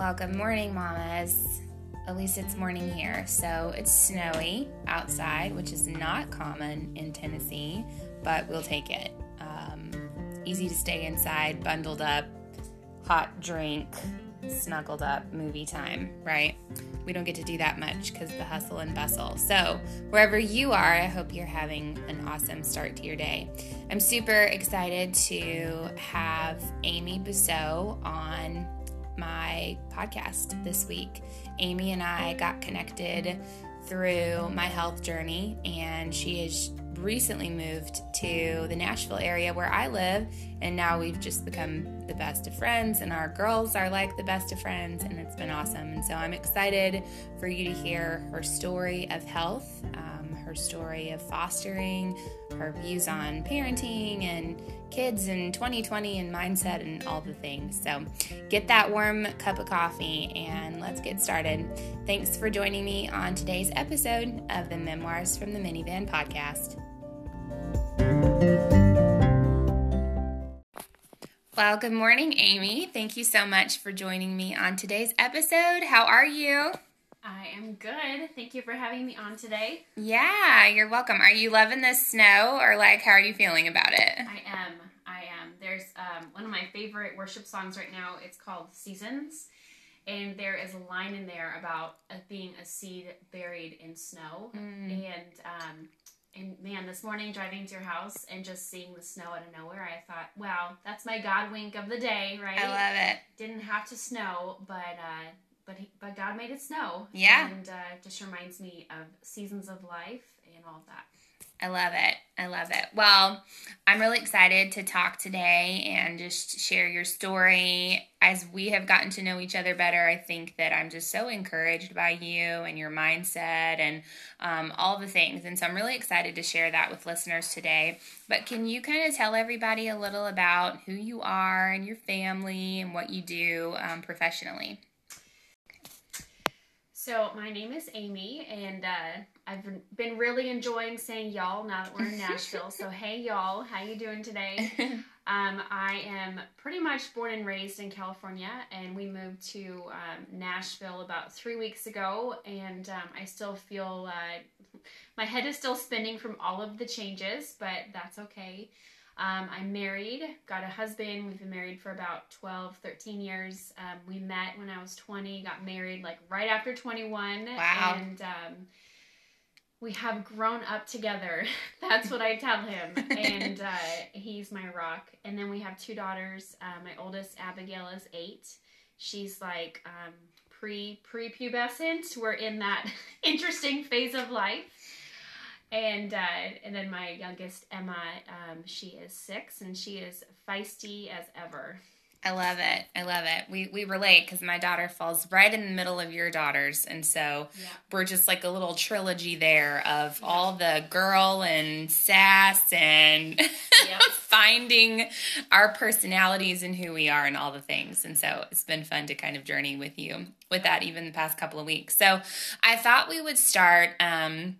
Well, good morning, mamas. At least it's morning here. So it's snowy outside, which is not common in Tennessee, but we'll take it. Um, easy to stay inside, bundled up, hot drink, snuggled up, movie time, right? We don't get to do that much because the hustle and bustle. So, wherever you are, I hope you're having an awesome start to your day. I'm super excited to have Aimee Busseau on my podcast this week. Aimee and I got connected through my health journey, and she has recently moved to the Nashville area where I live, and now we've just become the best of friends, and our girls are like the best of friends, and it's been awesome. And so I'm excited for you to hear her story of health, um, her story of fostering, her views on parenting and kids and 2020 and mindset and all the things. So get that warm cup of coffee and let's get started. Thanks for joining me on today's episode of the Memoirs from the Minivan podcast. Well, good morning, Aimee. Thank you so much for joining me on today's episode. How are you? I am good. Thank you for having me on today. Yeah, you're welcome. Are you loving the snow or like how are you feeling about it? I am. I am. There's um, one of my favorite worship songs right now. It's called Seasons. And there is a line in there about uh, being a seed buried in snow. Mm. And um, and man, this morning driving to your house and just seeing the snow out of nowhere, I thought, wow, that's my God wink of the day, right? I love it. Didn't have to snow, but uh, but he, but God made it snow. Yeah. And uh, just reminds me of seasons of life and all of that. I love it. I love it. Well, I'm really excited to talk today and just share your story. As we have gotten to know each other better, I think that I'm just so encouraged by you and your mindset and um, all the things. And so I'm really excited to share that with listeners today. But can you kind of tell everybody a little about who you are and your family and what you do um, professionally? So my name is Aimee, and uh, I've been really enjoying saying y'all now that we're in Nashville. so hey y'all, how you doing today? Um, I am pretty much born and raised in California, and we moved to um, Nashville about three weeks ago, and um, I still feel uh, my head is still spinning from all of the changes, but that's okay. Um, I'm married, got a husband. We've been married for about 12, 13 years. Um, we met when I was 20, got married like right after 21. Wow. And um, we have grown up together. That's what I tell him. and uh, he's my rock. And then we have two daughters. Uh, my oldest, Abigail, is eight. She's like um, pre prepubescent. We're in that interesting phase of life and uh, and then my youngest Emma, um, she is six, and she is feisty as ever. I love it. I love it. We we relate because my daughter falls right in the middle of your daughters, and so Yeah. we're just like a little trilogy there of all the girl and sass and Yep. finding our personalities and who we are and all the things. And so it's been fun to kind of journey with you with that even the past couple of weeks. So I thought we would start um,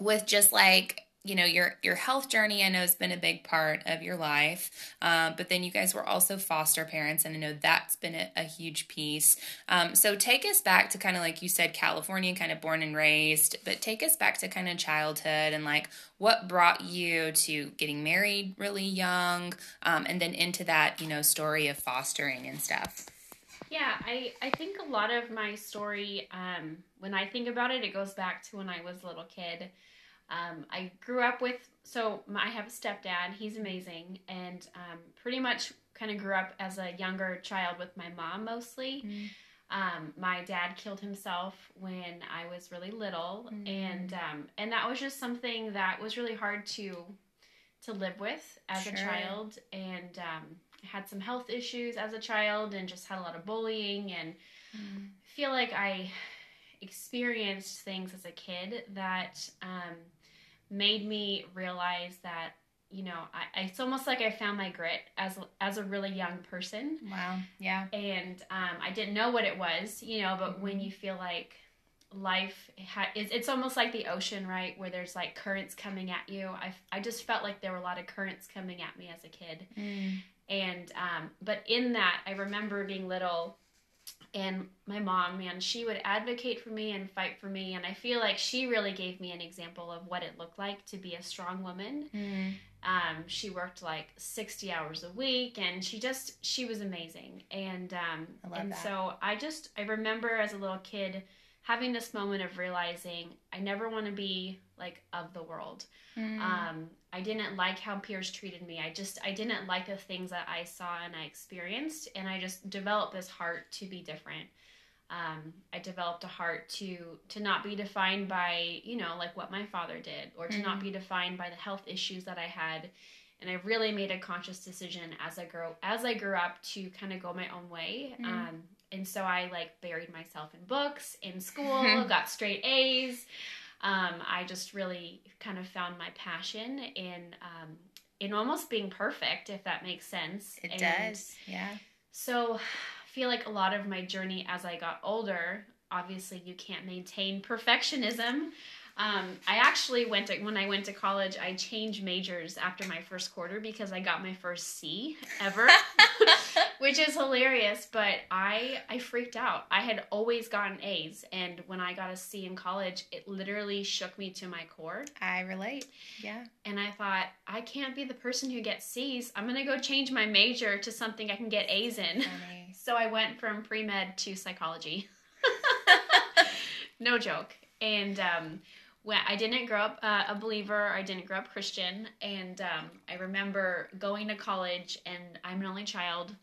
with just like you know your your health journey i know has been a big part of your life um, but then you guys were also foster parents and i know that's been a, a huge piece um, so take us back to kind of like you said california kind of born and raised but take us back to kind of childhood and like what brought you to getting married really young um, and then into that you know story of fostering and stuff Yeah, I, I think a lot of my story, um, when I think about it, it goes back to when I was a little kid. Um, I grew up with, so my, I have a stepdad, he's amazing, and um, pretty much kind of grew up as a younger child with my mom mostly. Um, my dad killed himself when I was really little, Mm. and um, and that was just something that was really hard to to live with as Sure. a child, and um, had some health issues as a child, and just had a lot of bullying, and feel like I experienced things as a kid that um, made me realize that you know I, it's almost like I found my grit as as a really young person wow yeah and um, I didn't know what it was, you know. But when you feel like life ha- it's, it's almost like the ocean, right, where there's like currents coming at you. I I just felt like there were a lot of currents coming at me as a kid, Mm. and um, but in that I remember being little and my mom, man, she would advocate for me and fight for me. And I feel like she really gave me an example of what it looked like to be a strong woman. Mm. Um, she worked like 60 hours a week and she just, she was amazing. And, um, and that. so I just, I remember as a little kid having this moment of realizing I never want to be like of the world. Mm. Um, I didn't like how peers treated me. I just I didn't like the things that I saw and I experienced, and I just developed this heart to be different. Um, I developed a heart to to not be defined by you know like what my father did, or to not Mhm. be defined by the health issues that I had. And I really made a conscious decision as I grow as I grew up to kind of go my own way. Mhm. Um, and so I like buried myself in books in school, got straight A's um, I just really kind of found my passion in um, in almost being perfect, if that makes sense. it And does. Yeah. So I feel like a lot of my journey as I got older, obviously you can't maintain perfectionism. Um, I actually went to when I went to college, I changed majors after my first quarter because I got my first C ever. which is hilarious but i i freaked out i had always gotten a's and when i got a c in college it literally shook me to my core I relate. Yeah. and i thought i can't be the person who gets c's i'm gonna go change my major to something i can get a's in Funny. so i went from pre-med to psychology no joke and um when I didn't grow up uh, a believer, I didn't grow up Christian, and um, I remember going to college, and I'm an only child,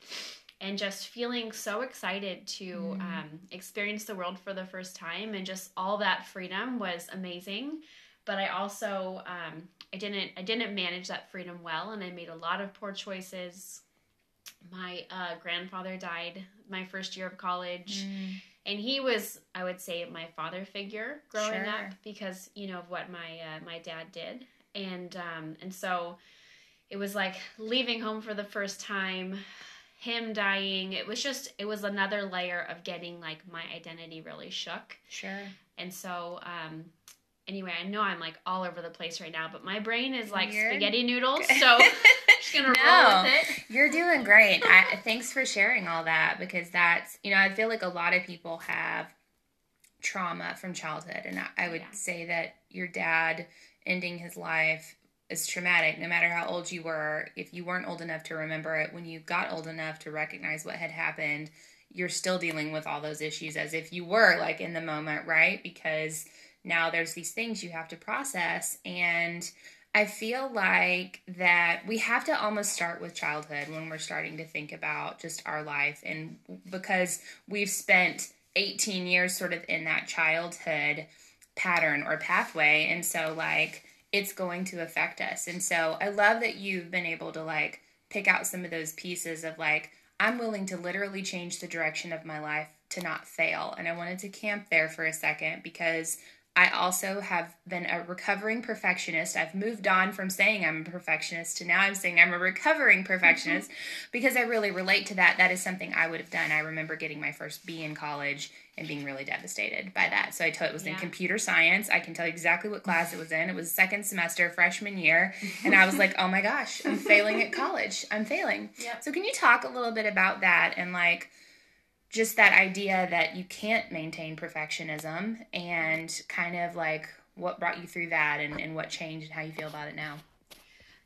and just feeling so excited to Mm. um, experience the world for the first time, and just all that freedom was amazing. But I also um, I didn't I didn't manage that freedom well, and I made a lot of poor choices. My uh, grandfather died my first year of college Mm. And he was i would say my father figure growing Sure. up because you know of what my uh, my dad did. And um and so it was like leaving home for the first time him dying. It was just it was another layer of getting like my identity really shook. Sure. and so um anyway i know i'm like all over the place right now but my brain is like You're spaghetti noodles. So just gonna roll No. with it You're doing great. I, thanks for sharing all that because that's, you know, I feel like a lot of people have trauma from childhood. And I, I would Yeah. say that your dad ending his life is traumatic no matter how old you were. If you weren't old enough to remember it, when you got old enough to recognize what had happened, you're still dealing with all those issues as if you were like in the moment, right? Because now there's these things you have to process and I feel like that we have to almost start with childhood when we're starting to think about just our life. And because we've spent 18 years sort of in that childhood pattern or pathway. And so, like, it's going to affect us. And so, I love that you've been able to, like, pick out some of those pieces of, like, I'm willing to literally change the direction of my life to not fail. And I wanted to camp there for a second because I also have been a recovering perfectionist. I've moved on from saying I'm a perfectionist to now I'm saying I'm a recovering mm-hmm. perfectionist because I really relate to that. That is something I would have done. I remember getting my first B in college and being really devastated by that. So I told it was in computer science. I can tell you exactly what class it was in. It was second semester, freshman year. And I was like, oh my gosh, I'm failing at college. I'm failing. Yep. So can you talk a little bit about that and like just that idea that you can't maintain perfectionism and kind of like what brought you through that and, and what changed and how you feel about it now.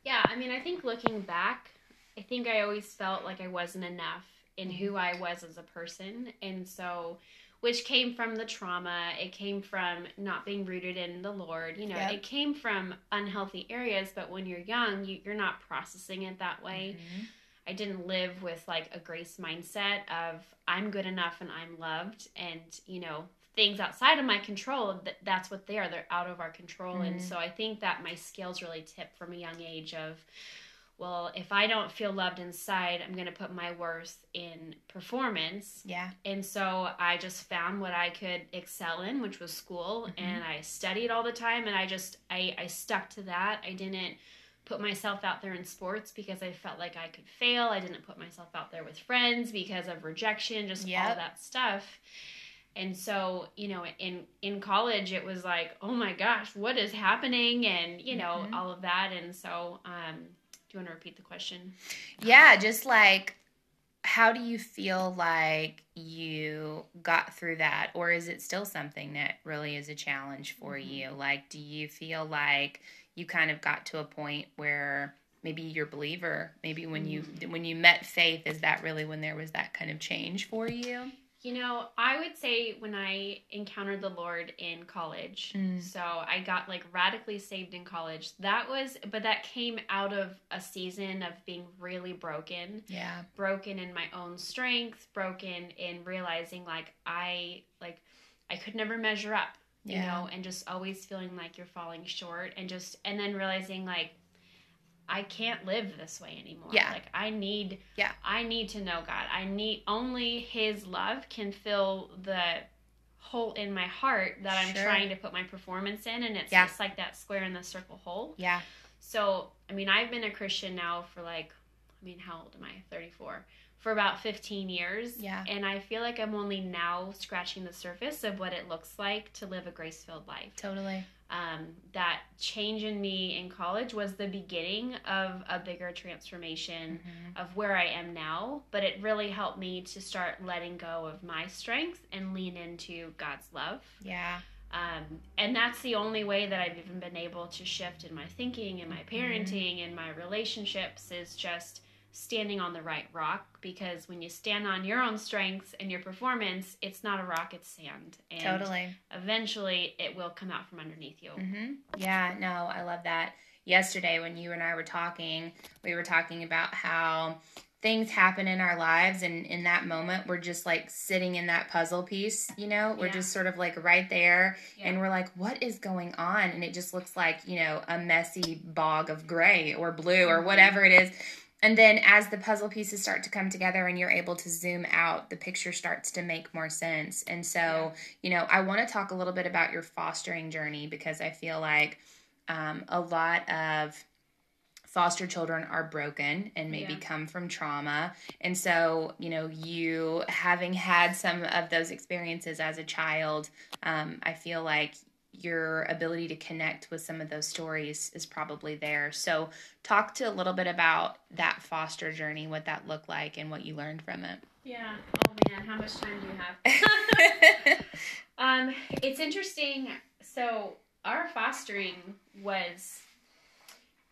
Yeah, I mean, I think looking back, I think I always felt like I wasn't enough in who I was as a person. And so, which came from the trauma, it came from not being rooted in the Lord. You know, Yep. it came from unhealthy areas, but when you're young, you, you're not processing it that way. Mm-hmm. I didn't live with like a grace mindset of I'm good enough and I'm loved and you know things outside of my control th- that's what they are they're out of our control and Mhm. so I think that my scales really tip from a young age of well if I don't feel loved inside I'm going to put my worth in performance Yeah. and so I just found what I could excel in, which was school, Mhm. and I studied all the time and I just I I stuck to that. I didn't put myself out there in sports because I felt like I could fail. I didn't put myself out there with friends because of rejection, just all Yep. that stuff. And so, you know, in in college it was like, "Oh my gosh, what is happening?" and, you know, Mhm. all of that. And so, um do you want to repeat the question? Yeah, just like how do you feel like you got through that or is it still something that really is a challenge for mm-hmm. you like do you feel like you kind of got to a point where maybe you're a believer maybe when you mm-hmm. when you met faith is that really when there was that kind of change for you you know, I would say when I encountered the Lord in college, mm. so I got like radically saved in college. That was, but that came out of a season of being really broken. Yeah. Broken in my own strength, broken in realizing like I, like, I could never measure up, you yeah. know, and just always feeling like you're falling short and just, and then realizing like, I can't live this way anymore. Yeah. Like I need yeah. I need to know God. I need only his love can fill the hole in my heart that I'm sure. trying to put my performance in and it's yeah. just like that square in the circle hole. Yeah. So, I mean, I've been a Christian now for like I mean, how old am I? 34 for about 15 years. Yeah. And I feel like I'm only now scratching the surface of what it looks like to live a grace filled life. Totally. Um, that change in me in college was the beginning of a bigger transformation mm-hmm. of where I am now. But it really helped me to start letting go of my strengths and lean into God's love. Yeah. Um, and that's the only way that I've even been able to shift in my thinking and my mm-hmm. parenting mm-hmm. and my relationships is just standing on the right rock because when you stand on your own strengths and your performance, it's not a rock, it's sand. And totally. Eventually, it will come out from underneath you. Mm-hmm. Yeah, no, I love that. Yesterday, when you and I were talking, we were talking about how things happen in our lives and in that moment we're just like sitting in that puzzle piece you know we're yeah. just sort of like right there yeah. and we're like what is going on and it just looks like you know a messy bog of gray or blue or mm-hmm. whatever it is and then as the puzzle pieces start to come together and you're able to zoom out the picture starts to make more sense and so yeah. you know i want to talk a little bit about your fostering journey because i feel like um, a lot of foster children are broken and maybe yeah. come from trauma and so you know you having had some of those experiences as a child um, i feel like your ability to connect with some of those stories is probably there. So, talk to a little bit about that foster journey, what that looked like, and what you learned from it. Yeah. Oh man, how much time do you have? um, it's interesting. So, our fostering was,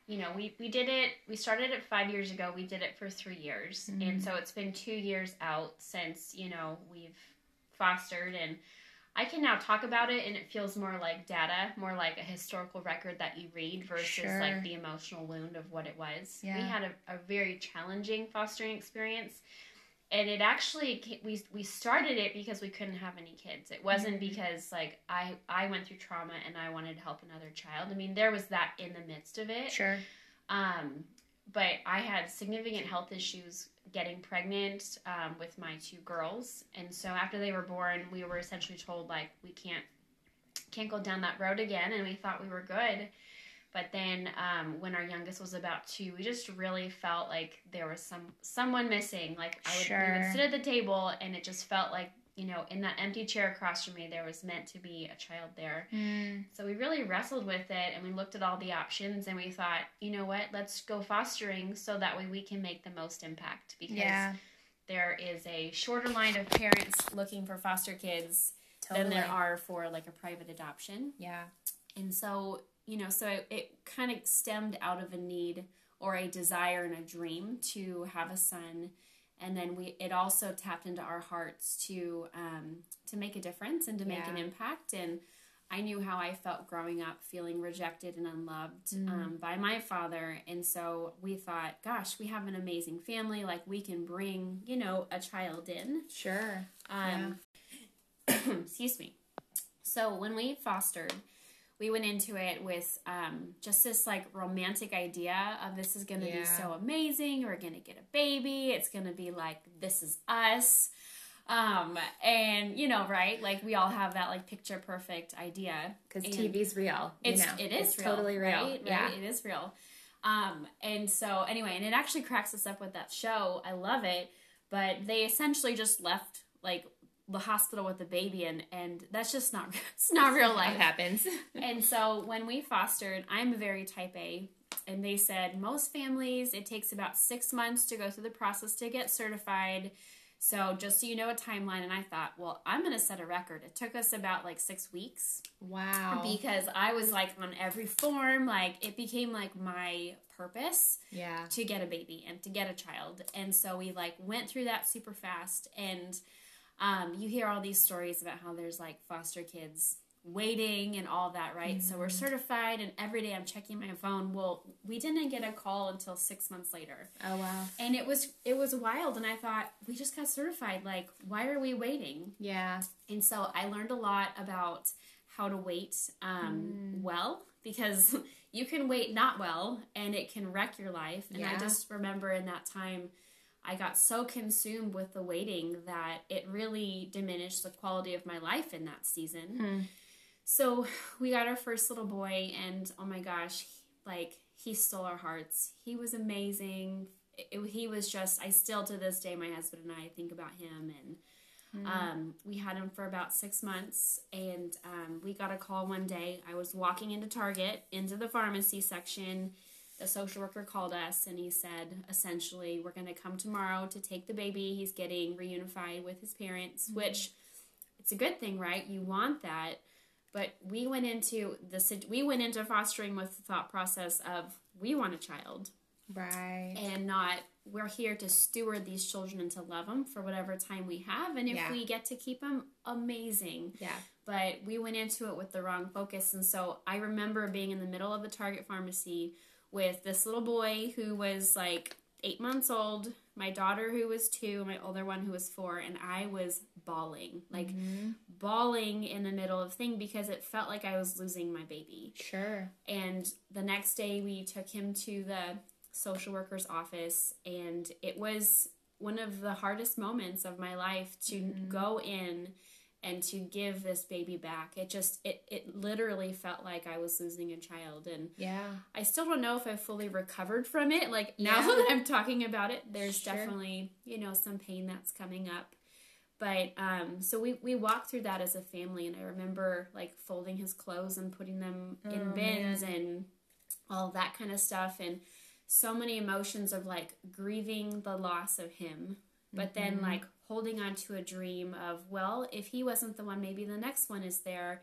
you know, we we did it. We started it five years ago. We did it for three years, mm-hmm. and so it's been two years out since you know we've fostered and I can now talk about it and it feels more like data, more like a historical record that you read versus sure. like the emotional wound of what it was. Yeah. We had a, a very challenging fostering experience. And it actually we we started it because we couldn't have any kids. It wasn't mm-hmm. because like I I went through trauma and I wanted to help another child. I mean, there was that in the midst of it. Sure. Um, but I had significant health issues getting pregnant um, with my two girls, and so after they were born, we were essentially told like we can't can't go down that road again, and we thought we were good. But then um, when our youngest was about two, we just really felt like there was some someone missing. Like I would, sure. we would sit at the table, and it just felt like you know, in that empty chair across from me, there was meant to be a child there. Mm. So we really wrestled with it and we looked at all the options and we thought, you know what, let's go fostering so that way we can make the most impact because yeah. there is a shorter line of parents looking for foster kids totally. than there are for like a private adoption. Yeah. And so, you know, so it, it kind of stemmed out of a need or a desire and a dream to have a son and then we it also tapped into our hearts to um, to make a difference and to make yeah. an impact and I knew how I felt growing up, feeling rejected and unloved mm. um, by my father. And so we thought, gosh, we have an amazing family. Like we can bring, you know, a child in. Sure. Um, yeah. excuse me. So when we fostered, we went into it with um, just this like romantic idea of this is going to yeah. be so amazing. We're going to get a baby. It's going to be like this is us. Um, and you know, right? Like we all have that like picture perfect idea because TV's real. It's know. it is it's real, totally real. Right? Yeah, right? it is real. Um, and so anyway, and it actually cracks us up with that show. I love it, but they essentially just left like the hospital with the baby and and that's just not it's not real life it happens and so when we fostered i'm a very type a and they said most families it takes about six months to go through the process to get certified. So just so you know a timeline, and I thought, well, I'm gonna set a record. It took us about like six weeks Wow. because I was like on every form, like it became like my purpose yeah. to get a baby and to get a child. And so we like went through that super fast and um, you hear all these stories about how there's like foster kids waiting and all that, right? So we're certified and every day I'm checking my phone. Well, we didn't get a call until 6 months later. Oh wow. And it was it was wild and I thought we just got certified. Like why are we waiting? Yeah. And so I learned a lot about how to wait um, well because you can wait not well and it can wreck your life. And I just remember in that time, I got so consumed with the waiting that it really diminished the quality of my life in that season. Hmm. So we got our first little boy, and oh my gosh, like he stole our hearts. He was amazing. It- he was just, I still to this day, my husband and I think about him and um, we had him for about six months, and um, we got a call one day. I was walking into Target, into the pharmacy section. The social worker called us, and he said, essentially, we're going to come tomorrow to take the baby. He's getting reunified with his parents, mm-hmm. which it's a good thing, right? You want that. But we went into the we went into fostering with the thought process of we want a child Right. and not we're here to steward these children and to love them for whatever time we have and if Yeah. we get to keep them amazing Yeah. but we went into it with the wrong focus and so i remember being in the middle of the target pharmacy with this little boy who was like eight months old my daughter who was two my older one who was four and i was bawling like Mm-hmm. bawling in the middle of thing because it felt like i was losing my baby Sure. and the next day we took him to the social worker's office and it was one of the hardest moments of my life to go in and to give this baby back it just it, it literally felt like i was losing a child and Yeah. i still don't know if i fully recovered from it like now Yeah. that i'm talking about it there's Sure. definitely you know some pain that's coming up but um, so we, we walked through that as a family, and I remember like folding his clothes and putting them in Oh, bins and all that kind of stuff, and so many emotions of like grieving the loss of him, but then Mm-hmm. like holding on to a dream of, well, if he wasn't the one, maybe the next one is there,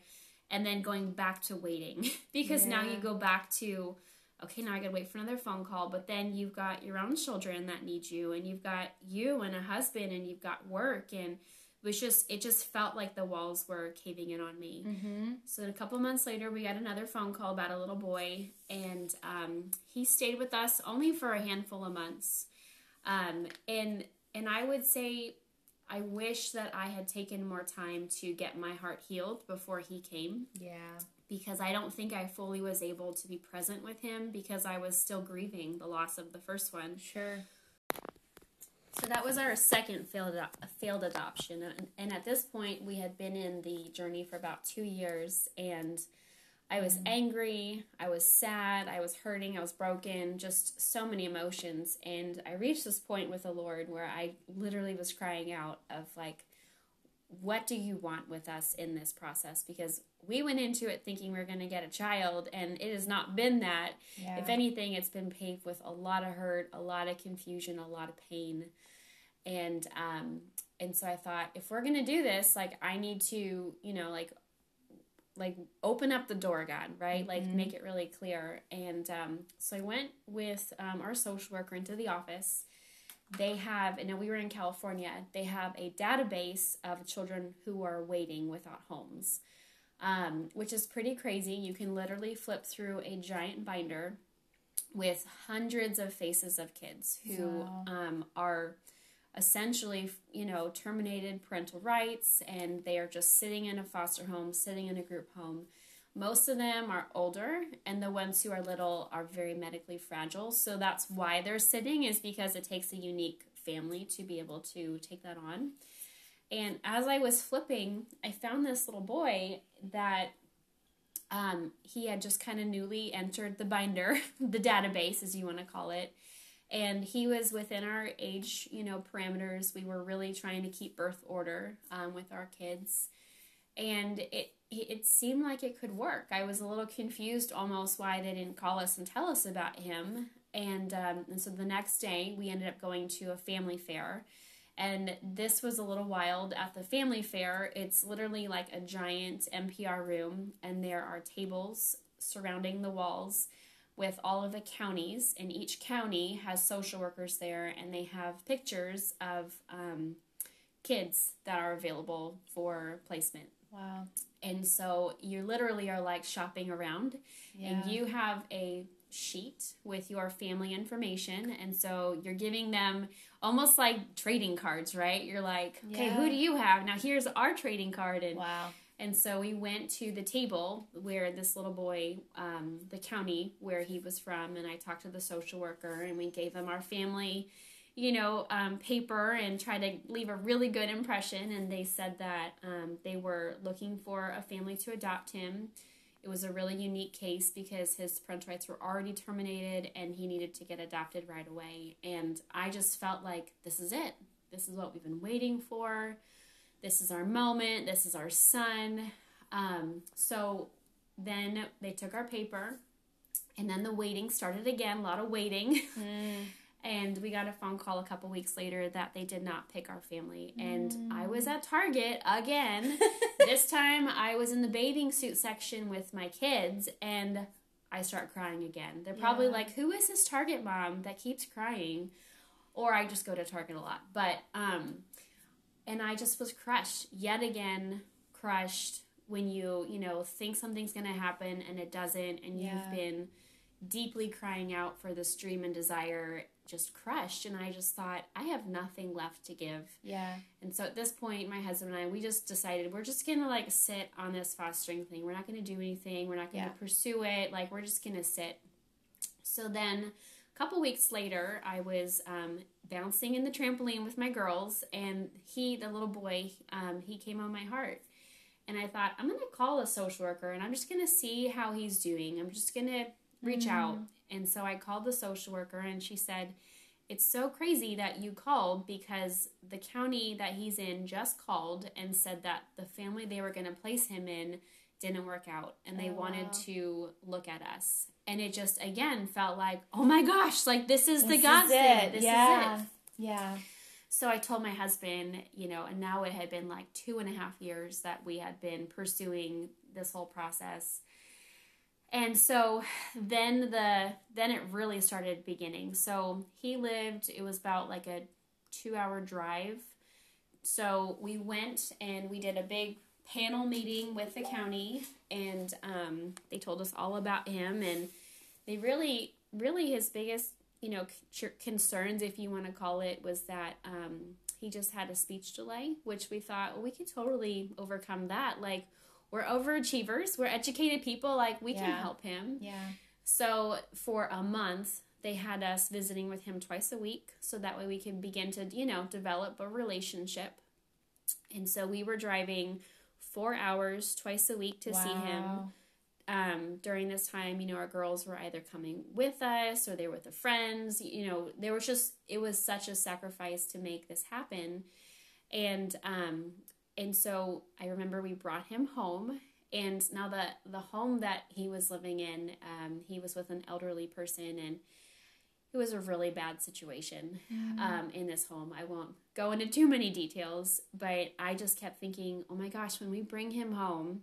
and then going back to waiting because now you go back to okay, now I gotta wait for another phone call. But then you've got your own children that need you, and you've got you and a husband, and you've got work, and it was just it just felt like the walls were caving in on me. Mm-hmm. So then a couple months later, we got another phone call about a little boy, and um, he stayed with us only for a handful of months. Um, and and I would say, I wish that I had taken more time to get my heart healed before he came Yeah. because I don't think I fully was able to be present with him because I was still grieving the loss of the first one. Sure. So that was our second failed failed adoption, and, and at this point we had been in the journey for about two years, and I was angry, I was sad, I was hurting, I was broken, just so many emotions, and I reached this point with the Lord where I literally was crying out of like, what do you want with us in this process? Because we went into it thinking we are going to get a child, and it has not been that. Yeah. If anything, it's been paved with a lot of hurt, a lot of confusion, a lot of pain. And um and so I thought if we're going to do this, like I need to, you know, like like open up the door, God, right? Like make it really clear. And um so I went with um, our social worker into the office. They have, and now we were in California, they have a database of children who are waiting without homes um, which is pretty crazy. You can literally flip through a giant binder with hundreds of faces of kids who Wow. um, are essentially, you know, terminated parental rights and they are just sitting in a foster home, sitting in a group home. Most of them are older, and the ones who are little are very medically fragile. So that's why they're sitting, is because it takes a unique family to be able to take that on. And as I was flipping, I found this little boy that um, he had just kind of newly entered the binder, the database, as you want to call it. And he was within our age, you know, parameters. We were really trying to keep birth order um, with our kids. and it it seemed like it could work. I was a little confused almost why they didn't call us and tell us about him. And, um, and so the next day, we ended up going to a family fair. And this was a little wild at the family fair. It's literally like a giant MPR room, and there are tables surrounding the walls with all of the counties, and each county has social workers there, and they have pictures of um, kids that are available for placement. Wow. And so you literally are like shopping around, Yeah. and you have a sheet with your family information, and so you're giving them almost like trading cards, right? You're like, okay, Yeah. who do you have? Now here's our trading card, and Wow. And so we went to the table where this little boy, um, the county where he was from, and I talked to the social worker, and we gave them our family, you know, um, paper and tried to leave a really good impression. And they said that um, they were looking for a family to adopt him. It was a really unique case because his parental rights were already terminated and he needed to get adopted right away. And I just felt like this is it. This is what we've been waiting for this is our moment, this is our son. Um, so then they took our paper, and then the waiting started again, a lot of waiting. and we got a phone call a couple weeks later that they did not pick our family. And I was at Target again. this time I was in the bathing suit section with my kids, and I start crying again. They're probably Yeah. like, Who is this Target mom that keeps crying? Or I just go to Target a lot. But, um, and I just was crushed yet again, crushed when you you know think something's gonna happen and it doesn't, and Yeah. you've been deeply crying out for this dream and desire, just crushed. And I just thought I have nothing left to give. Yeah. And so at this point, my husband and I, we just decided we're just gonna like sit on this fostering thing. We're not gonna do anything. We're not gonna Yeah. pursue it. Like we're just gonna sit. So then, couple weeks later, I was um, bouncing in the trampoline with my girls, and he, the little boy, um, he came on my heart. And I thought, I'm gonna call a social worker, and I'm just gonna see how he's doing. I'm just gonna reach out. And so I called the social worker, and she said, it's so crazy that you called because the county that he's in just called and said that the family they were going to place him in didn't work out and they Oh, wanted wow. to look at us. And it just again felt like, oh my gosh, like this is the God is thing. it. This yeah. is it. Yeah. So I told my husband, you know, and now it had been like two and a half years that we had been pursuing this whole process. And so then the then it really started beginning. So he lived it was about like a 2-hour drive. So we went and we did a big panel meeting with the county and um, they told us all about him and they really really his biggest you know c- concerns if you want to call it was that um, he just had a speech delay which we thought well, we could totally overcome that. Like we're overachievers we're educated people like we can help him. Yeah. so for a month they had us visiting with him twice a week so that way we could begin to you know develop a relationship. And so we were driving four hours twice a week to see him. Um, during this time, you know, our girls were either coming with us or they were with their friends. You know, there was just it was such a sacrifice to make this happen, and um, and so I remember we brought him home, and now the the home that he was living in, um, he was with an elderly person, and it was a really bad situation um, in this home. I won't go into too many details, but I just kept thinking, oh my gosh, when we bring him home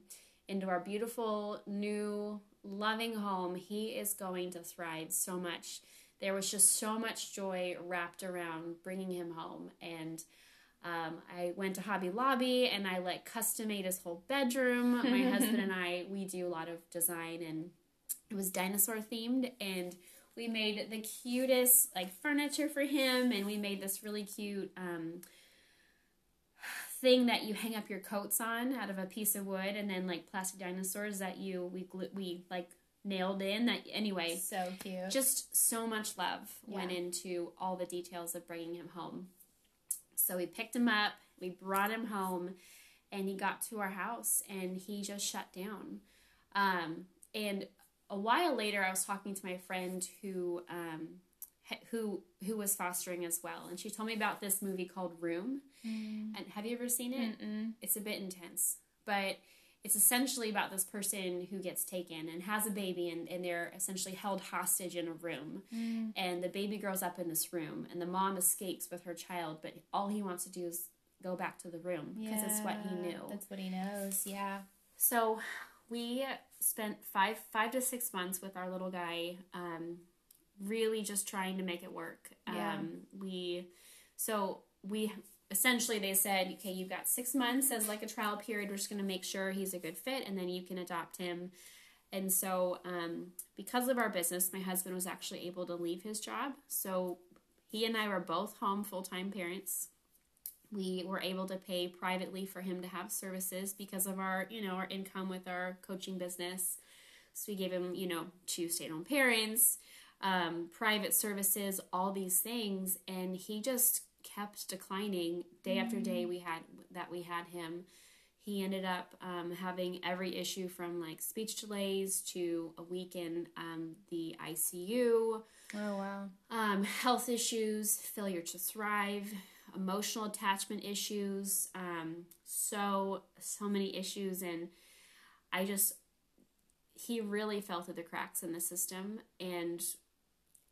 into our beautiful, new, loving home, he is going to thrive so much. There was just so much joy wrapped around bringing him home. And um, I went to Hobby Lobby and I like custom made his whole bedroom. My husband and I, we do a lot of design and it was dinosaur themed and we made the cutest like furniture for him and we made this really cute um, thing that you hang up your coats on out of a piece of wood and then like plastic dinosaurs that you we glu- we like nailed in that anyway So cute. just so much love went into all the details of bringing him home. So we picked him up, we brought him home, and he got to our house and he just shut down. Um, and a while later, I was talking to my friend who um, who who was fostering as well, and she told me about this movie called Room. Mm. And have you ever seen it? Mm-mm. It's a bit intense, but it's essentially about this person who gets taken and has a baby and, and they're essentially held hostage in a room Mm. and the baby grows up in this room and the mom escapes with her child but all he wants to do is go back to the room because it's what he knew That's what he knows. Yeah. so we spent five five to six months with our little guy, um, really just trying to make it work. Yeah. Um, we so we essentially they said, okay, you've got six months as like a trial period. We're just going to make sure he's a good fit, and then you can adopt him. And so, um, because of our business, my husband was actually able to leave his job. So he and I were both home full time parents we were able to pay privately for him to have services because of our you know our income with our coaching business. So we gave him you know two stay-at-home parents um, private services all these things. And he just kept declining day after day we had that we had him. He ended up um, having every issue from like speech delays to a week in um, the icu Oh wow. um, health issues, failure to thrive, emotional attachment issues, um, so so many issues, and I just he really fell through the cracks in the system, and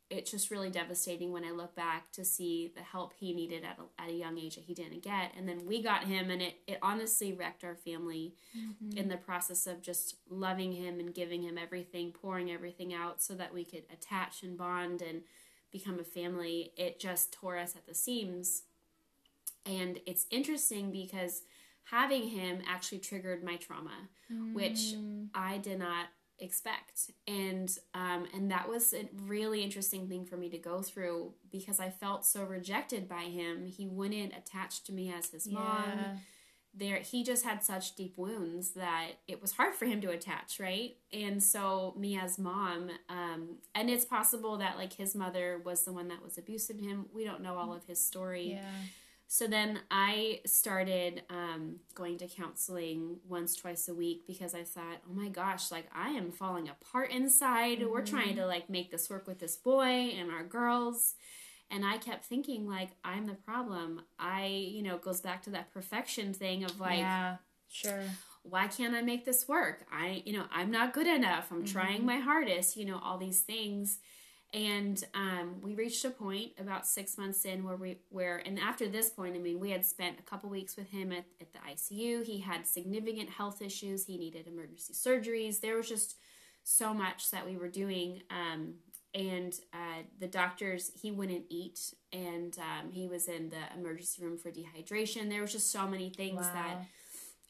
it's just really devastating when I look back to see the help he needed at a, at a young age that he didn't get, and then we got him, and it it honestly wrecked our family in the process of just loving him and giving him everything, pouring everything out so that we could attach and bond and become a family. It just tore us at the seams. And it's interesting because having him actually triggered my trauma, which I did not expect. And um, and that was a really interesting thing for me to go through because I felt so rejected by him. He wouldn't attach to me as his mom there he just had such deep wounds that it was hard for him to attach right and so me as mom um and it's possible that like his mother was the one that was abusive to him we don't know all of his story Yeah. So then i started um, going to counseling once twice a week because i thought oh my gosh like i am falling apart inside. We're trying to like make this work with this boy and our girls. And i kept thinking like i'm the problem. I you know it goes back to that perfection thing of like yeah. Sure. why can't i make this work? I you know i'm not good enough. I'm trying my hardest you know all these things and um, we reached a point about six months in where we where and after this point i mean we had spent a couple weeks with him at, at the icu he had significant health issues. He needed emergency surgeries. There was just so much that we were doing um, and uh, the doctors he wouldn't eat and um, he was in the emergency room for dehydration. There was just so many things Wow. that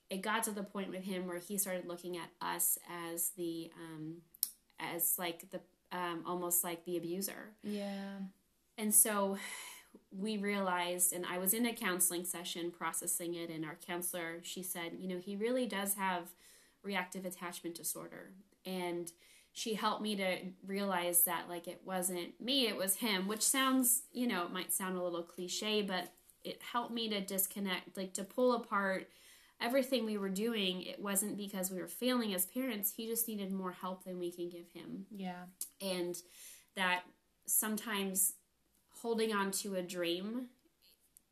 it got to the point with him where he started looking at us as the um, as like the um, almost like the abuser Yeah. and so we realized and i was in a counseling session processing it and our counselor she said you know he really does have reactive attachment disorder and she helped me to realize that like it wasn't me it was him which sounds you know it might sound a little cliche but it helped me to disconnect like to pull apart everything we were doing it wasn't because we were failing as parents he just needed more help than we can give him Yeah. and that sometimes holding on to a dream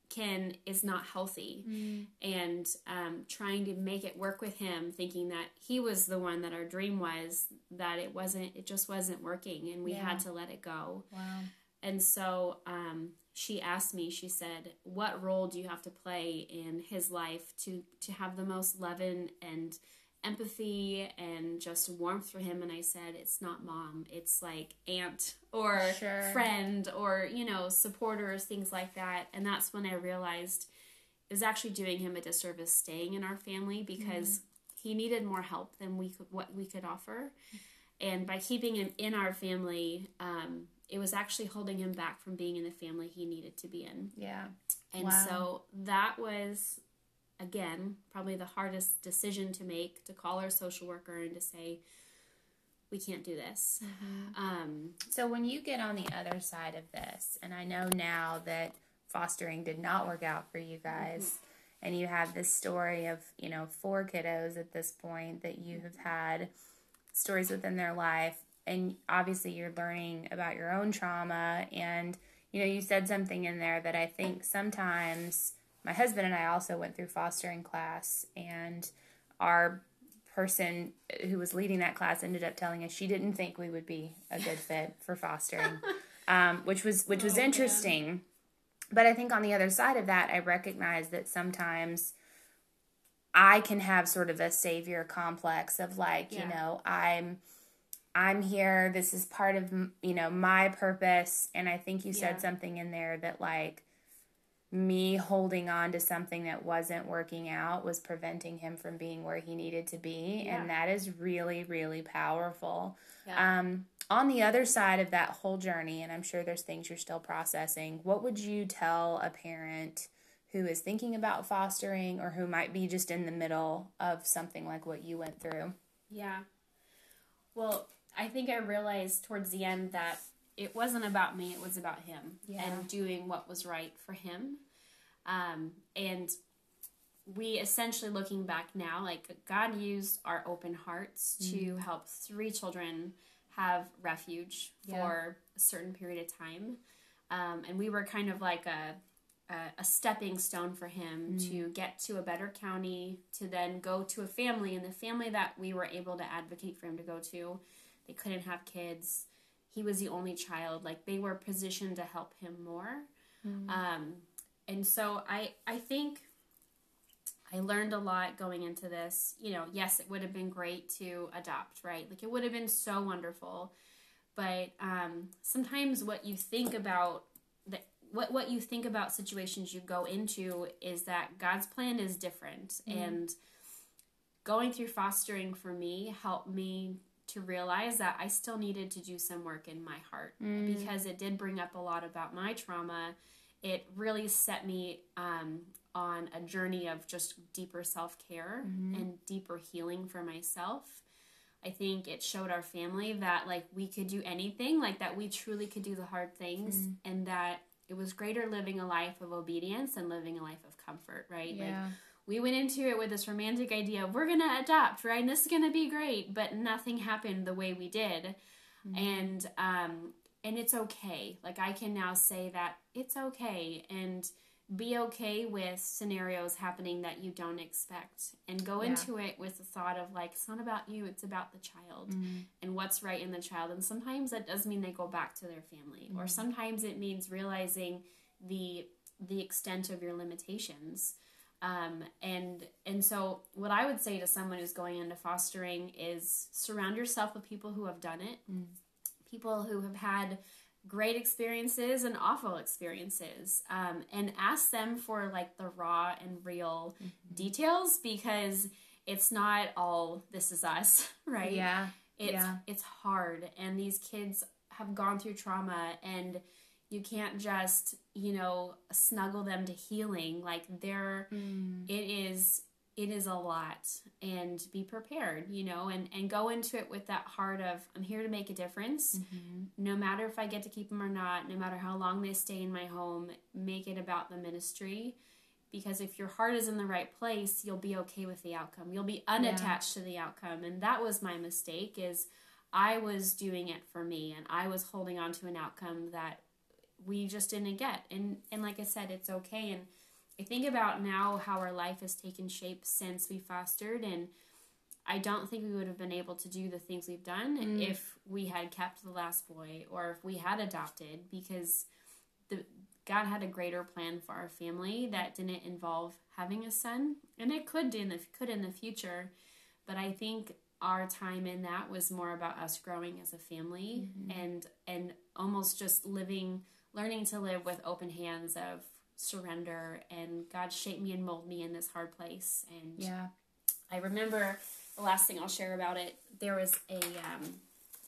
can is not healthy Mm. and um, trying to make it work with him thinking that he was the one that our dream was that it wasn't it just wasn't working and we Yeah. had to let it go Wow. And so um, she asked me she said what role do you have to play in his life to to have the most love and, empathy and just warmth for him? And i said it's not mom. It's like aunt or Sure. friend or you know supporters things like that. And that's when i realized it was actually doing him a disservice staying in our family because he needed more help than we could what we could offer. And by keeping him in our family um, it was actually holding him back from being in the family he needed to be in. Yeah. and Wow. so that was again probably the hardest decision to make to call our social worker and to say we can't do this. Mm-hmm. Um, So when you get on the other side of this, and I know now that fostering did not work out for you guys, mm-hmm. and you have this story of, you know, four kiddos at this point that you mm-hmm. have had stories within their life, and obviously you're learning about your own trauma, and, you know, you said something in there that I think sometimes my husband and I also went through fostering class, and our person who was leading that class ended up telling us she didn't think we would be a good fit for fostering, um, which was which was Oh, man. interesting. But I think on the other side of that, I recognize that sometimes I can have sort of a savior complex of like, you know, I'm I'm here. This is part of you know my purpose, and I think you said Yeah. something in there that like me holding on to something that wasn't working out was preventing him from being where he needed to be, Yeah. and that is really really powerful. Yeah. Um, on the other side of that whole journey, and I'm sure there's things you're still processing. What would you tell a parent? Who is thinking about fostering or who might be just in the middle of something like what you went through? Yeah. Well, I think I realized towards the end that it wasn't about me, it was about him Yeah. and doing what was right for him. Um, and we essentially, looking back now, like God used our open hearts to help three children have refuge Yeah. for a certain period of time. Um, and we were kind of like a, a, a stepping stone for him to get to a better county, to then go to a family. And the family that we were able to advocate for him to go to, they couldn't have kids. He was the only child. Like they were positioned to help him more. Um, and so I, I think I learned a lot going into this. You know, yes, it would have been great to adopt, right? Like it would have been so wonderful. But um, sometimes what you think about the, what what you think about situations you go into is that God's plan is different, and going through fostering for me helped me to realize that I still needed to do some work in my heart mm. because it did bring up a lot about my trauma. It really set me um, on a journey of just deeper self care mm-hmm. and deeper healing for myself. I think it showed our family that like we could do anything, like that we truly could do the hard things, mm. and that it was greater living a life of obedience and living a life of comfort, right? Like we went into it with this romantic idea of we're gonna adopt, right? And this is gonna be great, but nothing happened the way we did, mm-hmm. and um, and it's okay. Like I can now say that it's okay, and be okay with scenarios happening that you don't expect and go Yeah. into it with the thought of like it's not about you it's about the child mm-hmm. and what's right in the child and sometimes that does mean they go back to their family or mm-hmm. sometimes it means realizing the the extent of your limitations um, and and so what i would say to someone who's going into fostering is surround yourself with people who have done it. People who have had great experiences and awful experiences. Um, and ask them for like the raw and real details because it's not all this is us right? Yeah. it's yeah. it's hard. And these kids have gone through trauma and you can't just you know snuggle them to healing. Like they're Mm. it is it is a lot. And be prepared you know and and go into it with that heart of i'm here to make a difference. Mm-hmm. no matter if i get to keep them or not no matter how long they stay in my home make it about the ministry. Because if your heart is in the right place you'll be okay with the outcome. You'll be unattached to the outcome. And that was my mistake is i was doing it for me and i was holding on to an outcome that we just didn't get. And and like i said it's okay. And i think about now how our life has taken shape since we fostered. And i don't think we would have been able to do the things we've done mm. if we had kept the last boy or if we had adopted because the god had a greater plan for our family that didn't involve having a son. And it could in the could in the future. But i think our time in that was more about us growing as a family mm-hmm. and and almost just living learning to live with open hands of surrender and god shaped me and mold me in this hard place and Yeah. I remember the last thing I'll share about it. There was a um,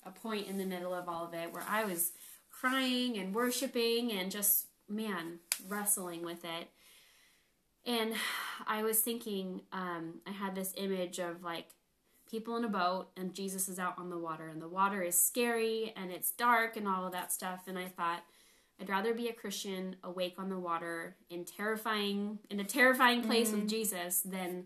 a point in the middle of all of it where I was crying and worshiping and just man wrestling with it. And I was thinking, um, I had this image of like people in a boat and Jesus is out on the water and the water is scary and it's dark and all of that stuff. And I thought, I'd rather be a Christian awake on the water in terrifying in a terrifying place with Jesus than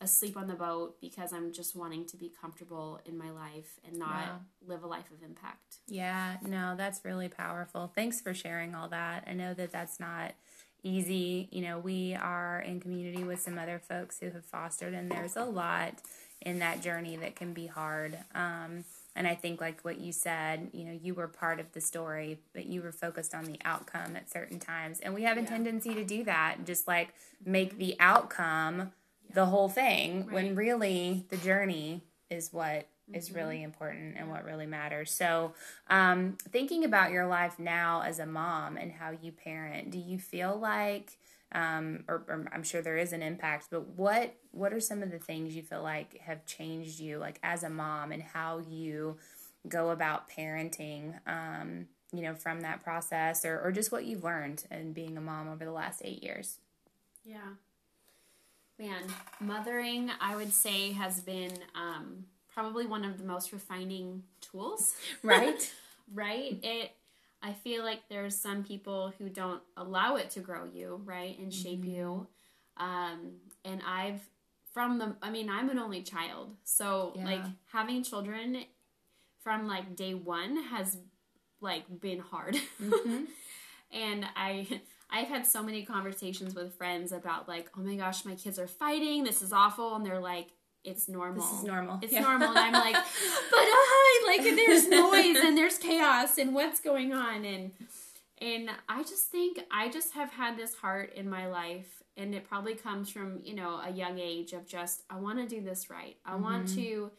asleep on the boat because I'm just wanting to be comfortable in my life and not Wow. live a life of impact. Yeah, no, that's really powerful. Thanks for sharing all that. I know that that's not easy. You know, we are in community with some other folks who have fostered, and there's a lot in that journey that can be hard. Um, and I think, like what you said, you know, you were part of the story, but you were focused on the outcome at certain times. And we have a Yeah. tendency to do that, just like make the outcome the whole thing, when really the journey is what is Mm-hmm. really important and what really matters. So, um, thinking about your life now as a mom and how you parent, do you feel like, um, or, or I'm sure there is an impact, but what what are some of the things you feel like have changed you, like as a mom, and how you go about parenting? Um, you know, from that process, or or just what you've learned in being a mom over the last eight years. Yeah. Man, mothering, I would say, has been um, probably one of the most refining tools. Right. right? It. I feel like there's some people who don't allow it to grow you, right, and shape you. Um, and I've from the. I mean, I'm an only child, so Yeah. like having children from like day one has like been hard. and I I've had so many conversations with friends about like, oh my gosh, my kids are fighting. This is awful, and they're like, it's normal. This is normal. It's Yeah. normal, and I'm like, but I like there's noise and there's chaos and what's going on and and I just think I just have had this heart in my life and it probably comes from you know a young age of just I want to do this right. I want to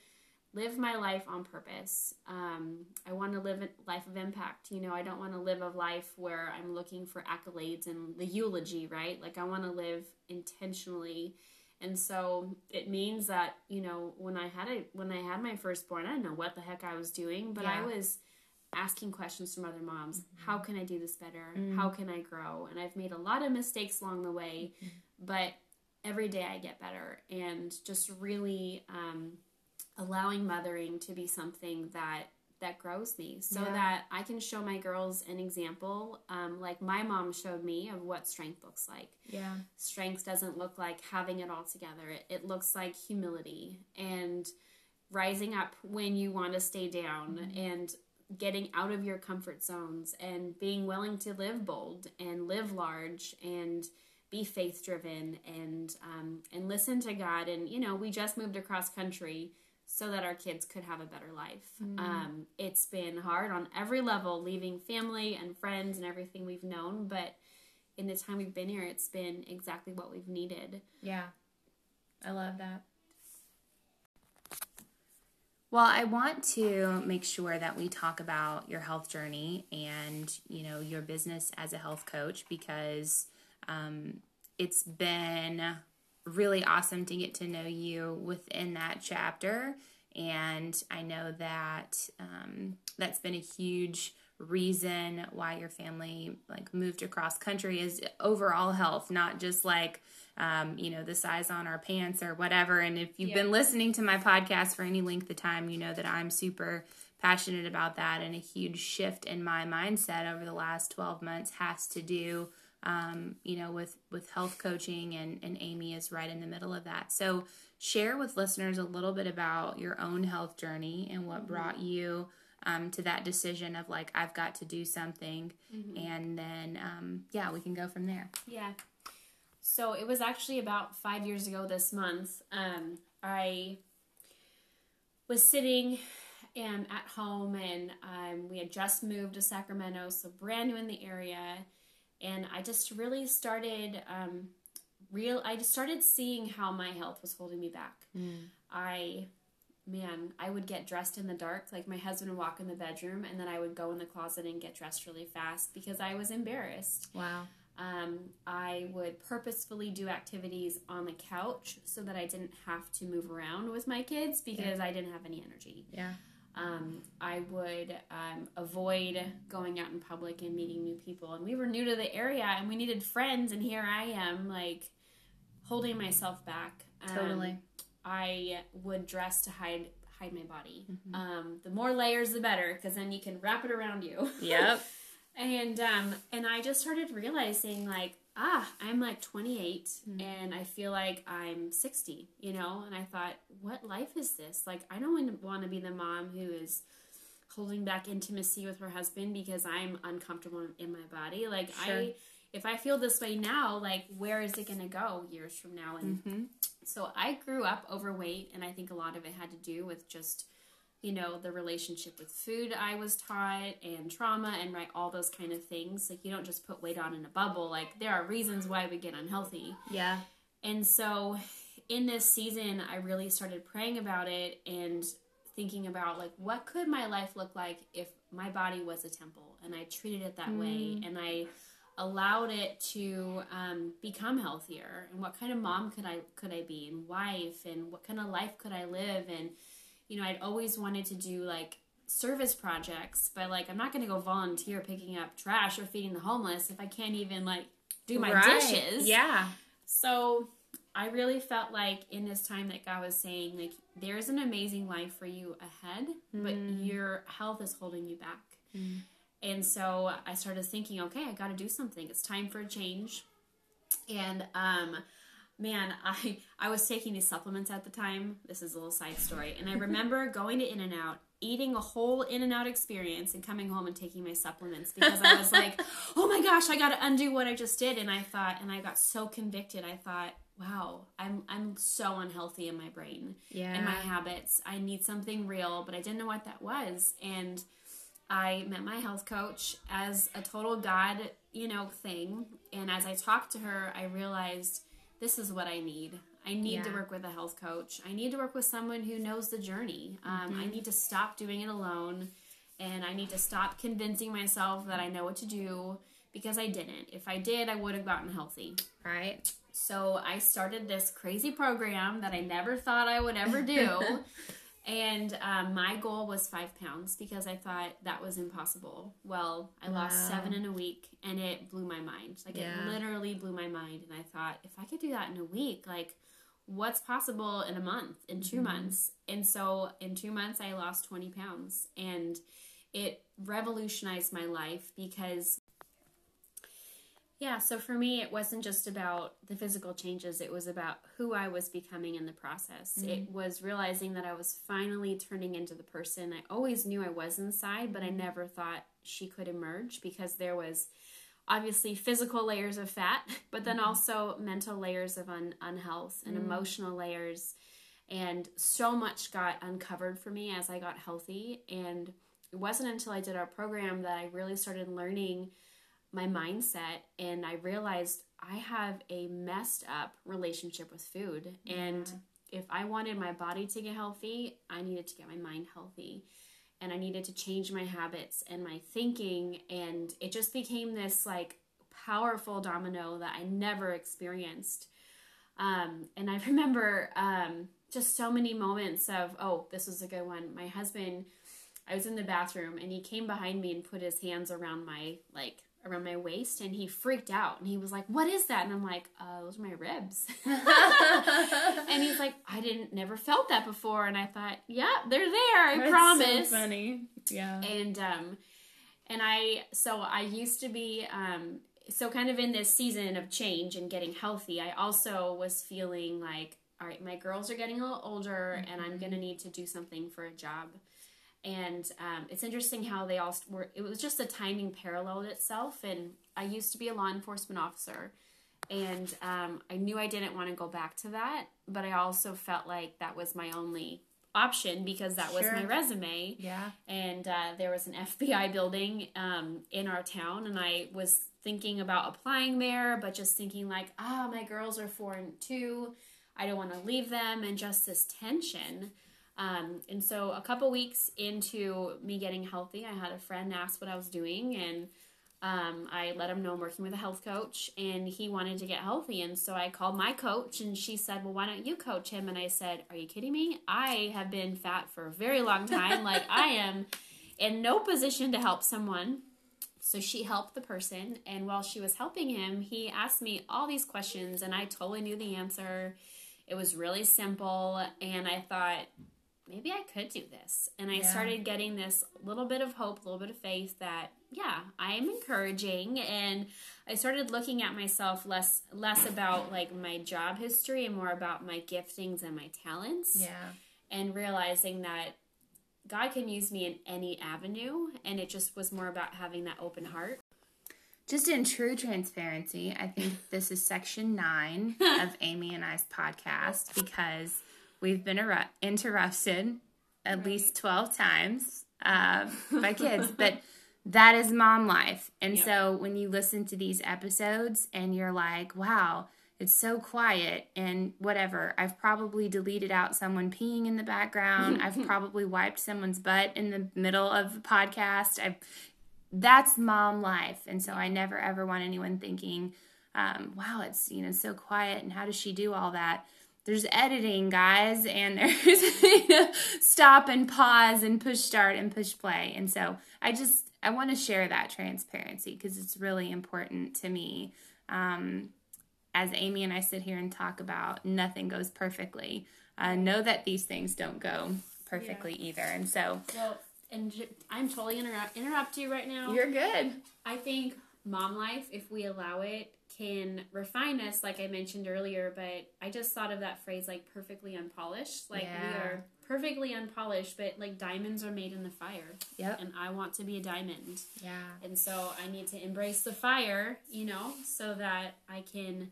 live my life on purpose. Um, I want to live a life of impact. You know, I don't want to live a life where I'm looking for accolades and the eulogy, right? Like I want to live intentionally. And so it means that, you know, when I had a when I had my firstborn, I didn't know what the heck I was doing, but I was asking questions from other moms. Mm-hmm. How can I do this better? Mm. How can I grow? And I've made a lot of mistakes along the way, mm-hmm. but every day I get better and just really um, allowing mothering to be something that that grows me so Yeah. that I can show my girls an example um, like my mom showed me of what strength looks like Yeah. strength doesn't look like having it all together it, it looks like humility and rising up when you want to stay down and getting out of your comfort zones and being willing to live bold and live large and be faith driven and um, and listen to God and you know we just moved across country so that our kids could have a better life. Um, it's been hard on every level, leaving family and friends and everything we've known, but in the time we've been here, it's been exactly what we've needed. Yeah. I love that. Well, I want to make sure that we talk about your health journey and, you know, your business as a health coach because um, it's been really awesome to get to know you within that chapter. And I know that um, that's been a huge reason why your family like moved across country is overall health, not just like um, you know the size on our pants or whatever. And if you've been listening to my podcast for any length of time, you know that I'm super passionate about that. And a huge shift in my mindset over the last 12 months has to do um, you know, with with health coaching, and and Aimee is right in the middle of that. So share with listeners a little bit about your own health journey and what brought you um, to that decision of like I've got to do something, and then um, yeah, we can go from there. Yeah. So it was actually about five years ago this month. Um, I was sitting um, at home and um, we had just moved to Sacramento, so brand new in the area. And I just really started um, real. I just started seeing how my health was holding me back. I, man, I would get dressed in the dark. Like my husband would walk in the bedroom, and then I would go in the closet and get dressed really fast because I was embarrassed. Wow. Um, I would purposefully do activities on the couch so that I didn't have to move around with my kids because I didn't have any energy. Yeah. Um, I would um, avoid going out in public and meeting new people. And we were new to the area and we needed friends. And here I am, like, holding myself back. Um, Totally. I would dress to hide hide my body. Um, the more layers, the better, because then you can wrap it around you. Yep. And um and I just started realizing like ah I'm like 28 and I feel like I'm 60 you know and I thought what life is this like I don't want to be the mom who is holding back intimacy with her husband because I'm uncomfortable in my body like Sure. I if I feel this way now, like where is it going to go years from now? And Mm-hmm. so I grew up overweight, and I think a lot of it had to do with just, you know, the relationship with food I was taught and trauma and right all those kind of things. Like you don't just put weight on in a bubble. Like there are reasons why we get unhealthy. Yeah. And so in this season, I really started praying about it and thinking about like what could my life look like if my body was a temple and I treated it that way and I allowed it to um, become healthier and what kind of mom could I could I be and wife and what kind of life could I live and you know I'd always wanted to do like service projects but like I'm not going to go volunteer picking up trash or feeding the homeless if I can't even like do my Right. dishes Yeah. so I really felt like in this time that God was saying, like, there's an amazing life for you ahead, but your health is holding you back. And so I started thinking, okay, I got to do something. It's time for a change. And um, man, I I was taking these supplements at the time. This is a little side story, and I remember going to In-N-Out, eating a whole In-N-Out experience, and coming home and taking my supplements because I was like, oh my gosh, I got to undo what I just did. And I thought, and I got so convicted. I thought, wow, I'm I'm so unhealthy in my brain Yeah. and my habits. I need something real, but I didn't know what that was. And I met my health coach as a total God, you know, thing. And as I talked to her, I realized this is what I need. I need to work with a health coach. I need to work with someone who knows the journey. Um, I need to stop doing it alone. And I need to stop convincing myself that I know what to do because I didn't. If I did, I would have gotten healthy. right. So I started this crazy program that I never thought I would ever do. and um, my goal was five pounds because I thought that was impossible. Well, I lost seven in a week and it blew my mind. Like Yeah. it literally blew my mind. And I thought, if I could do that in a week, like what's possible in a month, in 2 months? And so in two months, I lost 20 pounds. And it revolutionized my life because yeah, so for me, it wasn't just about the physical changes, it was about who I was becoming in the process. It mm-hmm. was realizing that I was finally turning into the person I always knew I was inside, but I mm-hmm. never thought she could emerge because there was obviously physical layers of fat, but then mm-hmm. also mental layers of un- unhealth and mm. emotional layers. And so much got uncovered for me as I got healthy. And it wasn't until I did our program that I really started learning my mindset and I realized I have a messed up relationship with food. And if I wanted my body to get healthy, I needed to get my mind healthy. And I needed to change my habits and my thinking. And it just became this like powerful domino that I never experienced. Um, and I remember um, just so many moments of, oh, this was a good one. My husband, I was in the bathroom and he came behind me and put his hands around my like around my waist and he freaked out and he was like, "What is that?" And I'm like, uh, "Those are my ribs." and he's like, "I didn't never felt that before." And I thought, "Yeah, they're there. I That's promise." So funny. Yeah. and um and i so i used to be um so kind of in this season of change and getting healthy i also was feeling like all right my girls are getting a little older and i'm gonna need to do something for a job and um, it's interesting how they all were it was just the timing paralleled itself. And i used to be a law enforcement officer. And um, i knew i didn't want to go back to that but i also felt like that was my only option because that was my resume. Yeah. and uh, there was an FBI building um, in our town, and I was thinking about applying there, but just thinking like, ah, my girls are four and two, I don't want to leave them, and just this tension. Um, and so, a couple weeks into me getting healthy, I had a friend ask what I was doing, and um, I let him know I'm working with a health coach, and he wanted to get healthy. And so I called my coach, and she said, Well, why don't you coach him? And I said, Are you kidding me? I have been fat for a very long time. like, I am in no position to help someone. So she helped the person, and while she was helping him, he asked me all these questions, and I totally knew the answer. It was really simple, and I thought, maybe I could do this. And I Yeah. started getting this little bit of hope, a little bit of faith that yeah, I am encouraging and I started looking at myself less less about like my job history and more about my giftings and my talents Yeah. and realizing that God can use me in any avenue and it just was more about having that open heart. just in true transparency, I think this is section nine of Aimee and I's podcast because we've been eru- interrupted at Right. least 12 times uh, by kids. But that is mom life. And Yep. so when you listen to these episodes and you're like, wow, it's so quiet and whatever, I've probably deleted out someone peeing in the background. I've probably wiped someone's butt in the middle of a podcast. I've that's mom life and so i never ever want anyone thinking um, wow it's you know so quiet and how does she do all that there's editing guys and there's you know, stop and pause and push start and push play. And so i just i want to share that transparency because it's really important to me. Um, as Aimee and i sit here and talk about nothing goes perfectly. Uh, know that these things don't go perfectly either. And so Well, and j- I'm totally interrupt interrupt you right now. you're good. I think mom life, if we allow it, can refine us, like I mentioned earlier. But I just thought of that phrase like perfectly unpolished. Like we are perfectly unpolished, but like diamonds are made in the fire. Yep. And I want to be a diamond. yeah And so I need to embrace the fire, you know, so that I can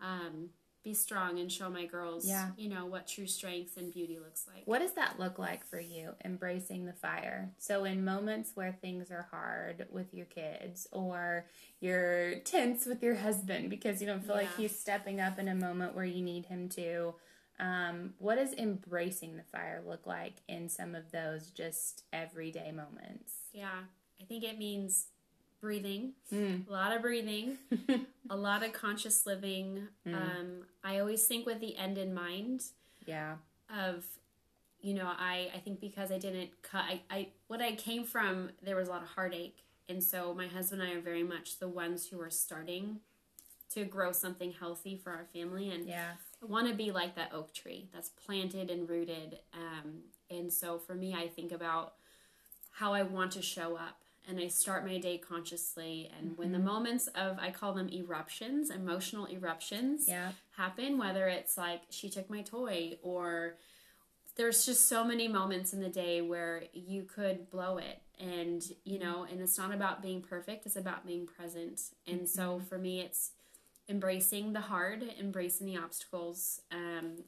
um, be strong and show my girls, Yeah. you know, what true strength and beauty looks like. What does that look like for you, embracing the fire? So, in moments where things are hard with your kids, or you're tense with your husband because you don't feel like he's stepping up in a moment where you need him to, um, what does embracing the fire look like in some of those just everyday moments? Yeah, I think it means breathing, Mm. a lot of breathing, a lot of conscious living. Mm. Um, I always think with the end in mind yeah. of, you know, I, I think because I didn't cut, I, I, what I came from, there was a lot of heartache. And so my husband and I are very much the ones who are starting to grow something healthy for our family. And Yeah. I want to be like that oak tree that's planted and rooted. Um, and so for me, I think about how I want to show up. And I start my day consciously. And when the mm-hmm. moments of, I call them eruptions, emotional eruptions, Yeah. happen, whether it's like she took my toy or there's just so many moments in the day where you could blow it. And you mm-hmm. know and it's not about being perfect it's about being present. And so mm-hmm. for me it's embracing the hard embracing the obstacles um,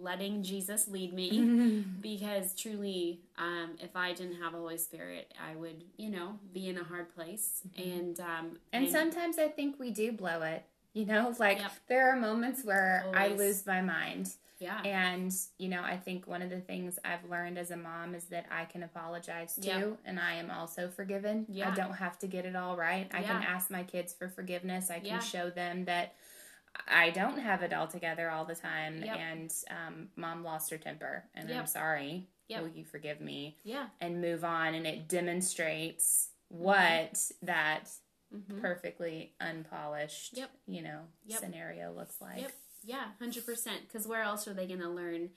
letting jesus lead me because truly um, if i didn't have the holy spirit i would you know be in a hard place and um, And sometimes I think we do blow it. You know, like Yep. there are moments where I lose my mind. yeah And, you know, I think one of the things I've learned as a mom is that I can apologize to Yeah. and I am also forgiven. Yeah. I don't have to get it all right. I can ask my kids for forgiveness. I can Yeah. show them that I don't have it all together all the time. Yep. And um, mom lost her temper and I'm sorry. Yep. Will you forgive me? yeah And move on. And it demonstrates what that Mhm. perfectly unpolished, Yep. you know, Yep. scenario looks like. Yep. Yeah, hundred percent. Because where else are they going to learn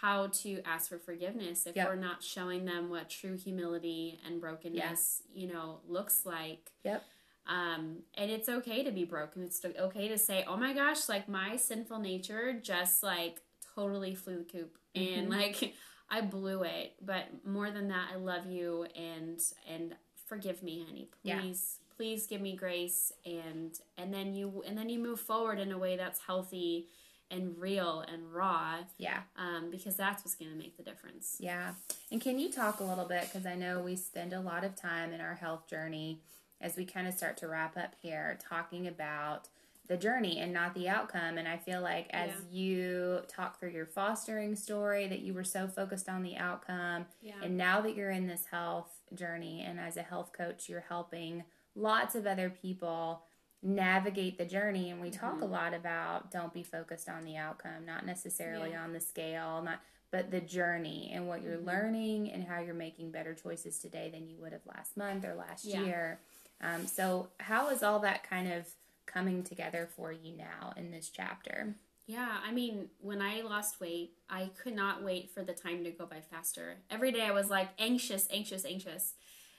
how to ask for forgiveness if Yep. we're not showing them what true humility and brokenness, you know, looks like? Yep. Um, and it's okay to be broken. It's okay to say, "Oh my gosh, like my sinful nature just like totally flew the coop, and Mhm. like I blew it." But more than that, I love you and and forgive me, honey. Yeah. Please, please give me grace, and and then you and then you move forward in a way that's healthy and real and raw, Yeah. um, because that's what's going to make the difference. Yeah. And can you talk a little bit? Because I know we spend a lot of time in our health journey as we kind of start to wrap up here talking about the journey and not the outcome. And I feel like as Yeah. you talk through your fostering story, that you were so focused on the outcome. Yeah. And now that you're in this health journey and as a health coach, you're helping lots of other people navigate the journey. And we talk a lot about don't be focused on the outcome, not necessarily Yeah. on the scale, not but the journey and what you're Mhm. learning and how you're making better choices today than you would have last month or last Yeah. year. Um, so, how is all that kind of coming together for you now in this chapter? Yeah, I mean, when I lost weight, I could not wait for the time to go by faster. Every day I was like anxious, anxious, anxious.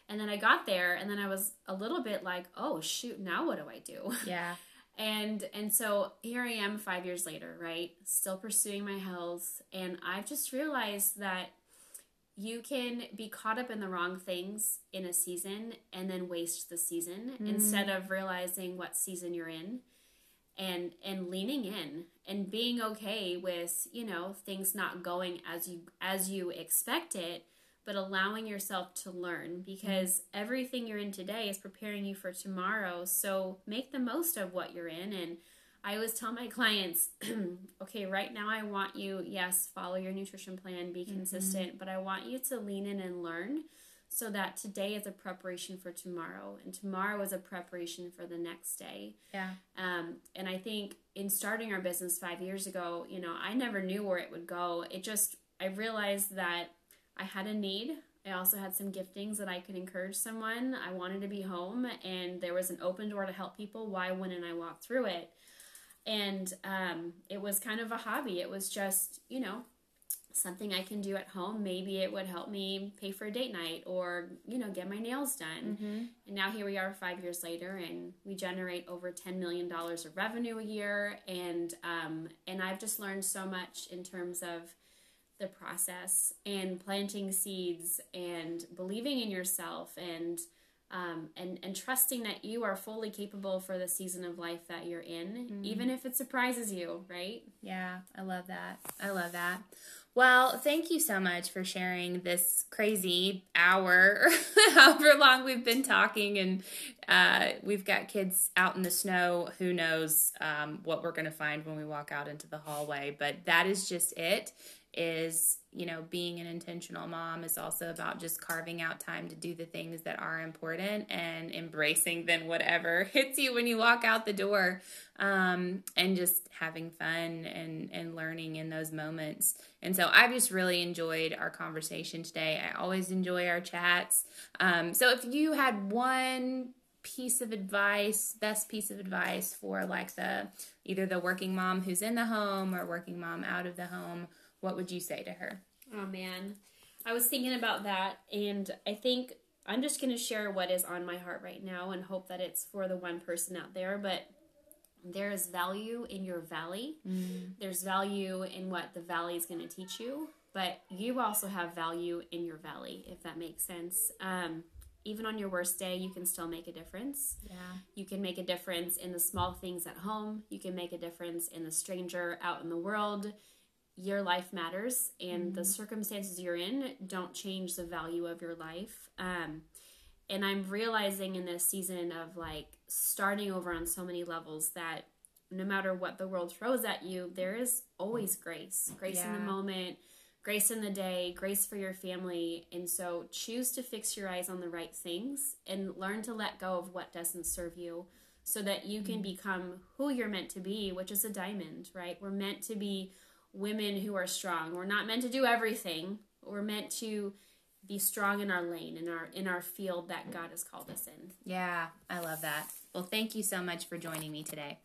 And then I got there and then I was a little bit like, "Oh, shoot, now what do I do?" Yeah, And and so here I am 5 years later, right? Still pursuing my health, and I've just realized that you can be caught up in the wrong things in a season and then waste the season mm. instead of realizing what season you're in and and leaning in and being okay with you know things not going as you as you expect it but allowing yourself to learn because mm. everything you're in today is preparing you for tomorrow so make the most of what you're in and I always tell my clients, okay, right now I want you, yes, follow your nutrition plan, be mm-hmm. consistent, mm-hmm. but I want you to lean in and learn so that today is a preparation for tomorrow and tomorrow is a preparation for the next day. Yeah. Um, and I think in starting our business five years ago, you know, I never knew where it would go. It just, I realized that I had a need. I also had some giftings that I could encourage someone. I wanted to be home and there was an open door to help people. Why wouldn't I walk through it? And um, it was kind of a hobby. It was just, you know, something I can do at home. Maybe it would help me pay for a date night or, you know, get my nails done. Mm-hmm. And now here we are five years later and we generate over $10 million of revenue a year. And, um, and I've just learned so much in terms of the process and planting seeds and believing in yourself and, um, and and trusting that you are fully capable for the season of life that you're in, mm-hmm. even if it surprises you, right? Yeah, I love that. I love that. Well, thank you so much for sharing this crazy hour, however long we've been talking, and uh, we've got kids out in the snow. Who knows um, what we're going to find when we walk out into the hallway? But that is just it is you know being an intentional mom is also about just carving out time to do the things that are important and embracing then whatever hits you when you walk out the door um, and just having fun and and learning in those moments. And so i've just really enjoyed our conversation today. I always enjoy our chats. Um, so if you had one piece of advice best piece of advice for like the either the working mom who's in the home or working mom out of the home what would you say to her? Oh man, I was thinking about that, and I think I'm just going to share what is on my heart right now and hope that it's for the one person out there. But there is value in your valley, mm. there's value in what the valley is going to teach you, but you also have value in your valley, if that makes sense. Um, even on your worst day, you can still make a difference. Yeah. You can make a difference in the small things at home. You can make a difference in the stranger out in the world your life matters and mm-hmm. the circumstances you're in don't change the value of your life. Um, and I'm realizing in this season of like starting over on so many levels that no matter what the world throws at you, there is always grace. Grace yeah. in the moment, grace in the day, grace for your family. And so choose to fix your eyes on the right things and learn to let go of what doesn't serve you so that you can mm-hmm. become who you're meant to be, which is a diamond, right? We're meant to be women who are strong. We're not meant to do everything. We're meant to be strong in our lane in our in our field that God has called us in. Yeah, I love that. Well, thank you so much for joining me today.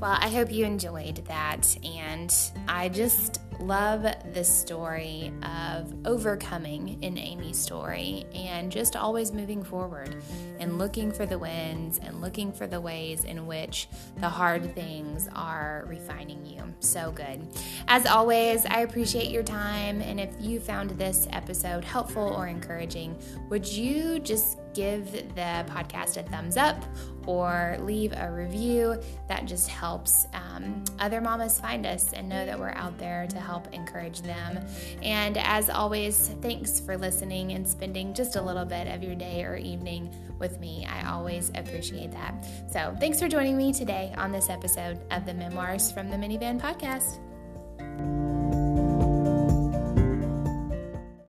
Well, I hope you enjoyed that and I just love this story of overcoming in Aimee's story and just always moving forward and looking for the wins and looking for the ways in which the hard things are refining you. So good. As always, I appreciate your time. And if you found this episode helpful or encouraging, would you just give the podcast a thumbs up or leave a review. That just helps um, other mamas find us and know that we're out there to help encourage them. And as always, thanks for listening and spending just a little bit of your day or evening with me. I always appreciate that. So, thanks for joining me today on this episode of the Memoirs from the Minivan podcast.